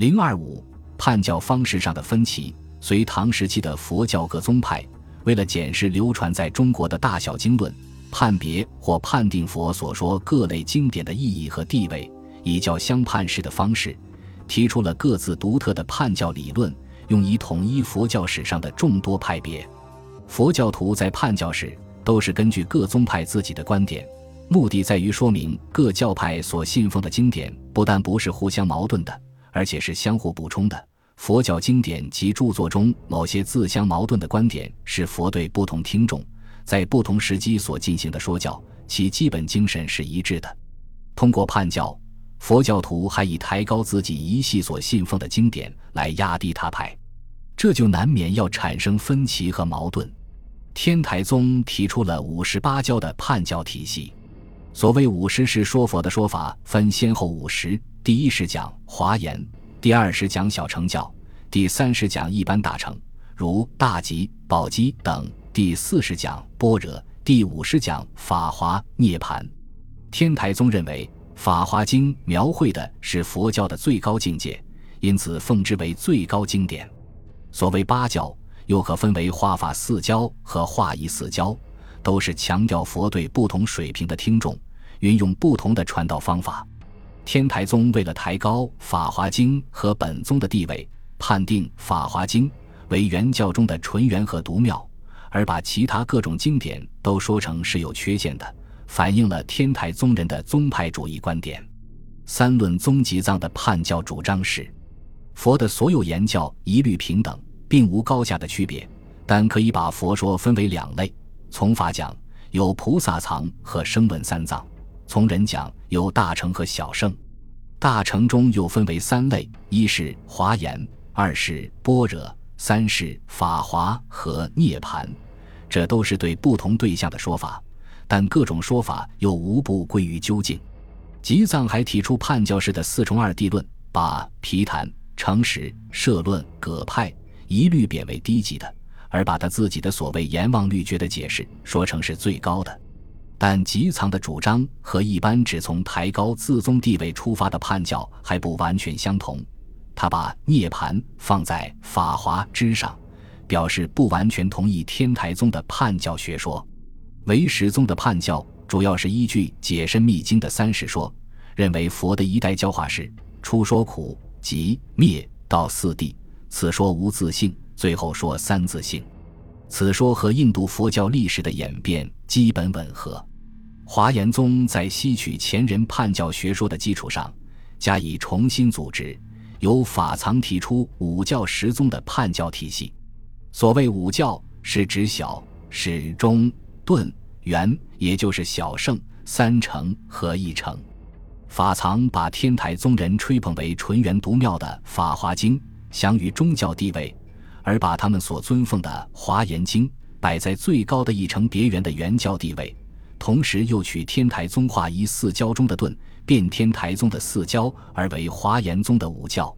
零二五判教方式上的分歧。隋唐时期的佛教各宗派，为了检视流传在中国的大小经论，判别或判定佛所说各类经典的意义和地位，以教相判式的方式，提出了各自独特的判教理论，用以统一佛教史上的众多派别。佛教徒在判教时，都是根据各宗派自己的观点，目的在于说明各教派所信奉的经典不但不是互相矛盾的，而且是相互补充的。佛教经典及著作中某些自相矛盾的观点，是佛对不同听众在不同时机所进行的说教，其基本精神是一致的。通过判教，佛教徒还以抬高自己一系所信奉的经典来压低他派，这就难免要产生分歧和矛盾。天台宗提出了五十八教的判教体系。所谓五十是说佛的说法，分先后五十：第一十讲华严。第二十讲小乘教，第三十讲一般大乘，如大吉、宝积等；第四十讲般若，第五十讲法华、涅盘。天台宗认为，《法华经》描绘的是佛教的最高境界，因此奉之为最高经典。所谓八教，又可分为化法四教和化仪四教，都是强调佛对不同水平的听众运用不同的传道方法。天台宗为了抬高《法华经》和本宗的地位，判定《法华经》为原教中的纯元和独妙，而把其他各种经典都说成是有缺陷的，反映了天台宗人的宗派主义观点。三论宗集藏的判教主张是：佛的所有言教一律平等，并无高下的区别，但可以把佛说分为两类。从法讲，有菩萨藏和声闻三藏。从人讲有大乘和小乘，大乘中又分为三类：一是华严，二是般若，三是法华和涅盘。这都是对不同对象的说法，但各种说法又无不归于究竟。吉藏还提出判教式的四重二谛论，把毗昙、诚实、摄论、葛派一律贬为低级的，而把他自己的所谓阎王律诀的解释说成是最高的。但吉藏的主张和一般只从抬高自宗地位出发的判教还不完全相同。他把涅槃放在法华之上，表示不完全同意天台宗的判教学说。唯识宗的判教主要是依据《解深密经》的三世说，认为佛的一代教化是初说苦集灭道四谛，此说无自性，最后说三自性。此说和印度佛教历史的演变基本吻合。华严宗在吸取前人判教学说的基础上，加以重新组织，由法藏提出五教十宗的判教体系。所谓五教，是指小、始、中、顿、圆，也就是小圣、三成和一成。法藏把天台宗人吹捧为纯元独妙的《法华经》享于宗教地位，而把他们所尊奉的《华严经》摆在最高的一成别圆的原教地位。同时又取天台宗化一四教中的顿，变天台宗的四教而为华严宗的五教。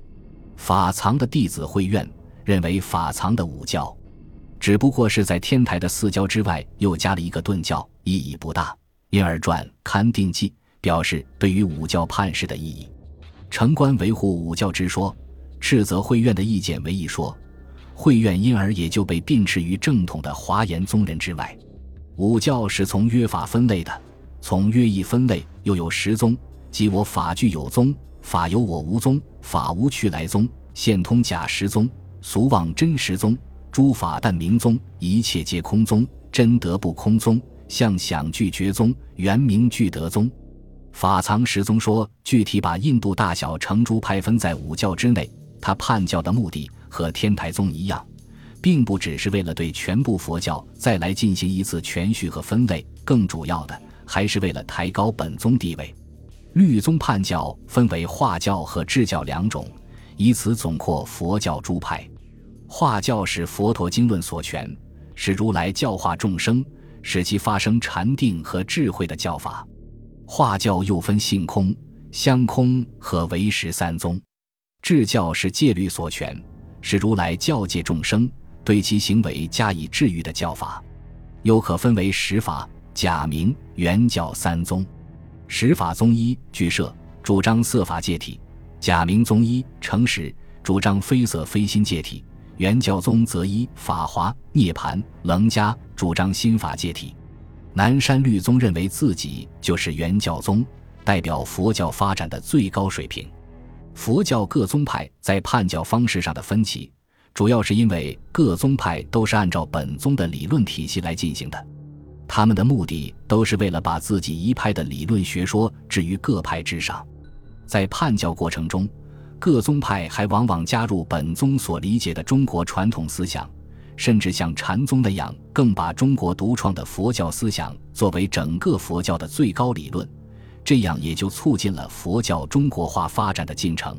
法藏的弟子慧愿认为法藏的五教，只不过是在天台的四教之外又加了一个顿教，意义不大，因而传《勘定记》，表示对于五教判事的意义。城关维护五教之说，斥责慧愿的意见为一说，慧愿因而也就被并斥于正统的华严宗人之外。五教是从约法分类的，从约义分类又有十宗，即我法具有宗，法有我无宗，法无去来宗，现通假实宗，俗妄真实宗，诸法但明宗，一切皆空宗，真德不空宗，相想具觉宗，原名具德宗。法藏十宗说，具体把印度大小成诸派分在五教之内，他判教的目的和天台宗一样。并不只是为了对全部佛教再来进行一次全序和分类，更主要的还是为了抬高本宗地位。律宗判教分为化教和智教两种，以此总括佛教诸派。化教是佛陀经论所全，是如来教化众生，使其发生禅定和智慧的教法。化教又分性空、相空和唯识三宗。智教是戒律所全，是如来教戒众生。对其行为加以治愈的教法，又可分为十法、假名、原教三宗。十法宗一俱舍，主张色法戒体，假名宗一诚实，主张非色非心戒体；原教宗则一法华涅盘楞伽，主张心法戒体。南山律宗认为自己就是原教宗，代表佛教发展的最高水平。佛教各宗派在判教方式上的分歧，主要是因为各宗派都是按照本宗的理论体系来进行的，他们的目的都是为了把自己一派的理论学说置于各派之上。在判教过程中，各宗派还往往加入本宗所理解的中国传统思想，甚至像禅宗那样，更把中国独创的佛教思想作为整个佛教的最高理论。这样也就促进了佛教中国化发展的进程。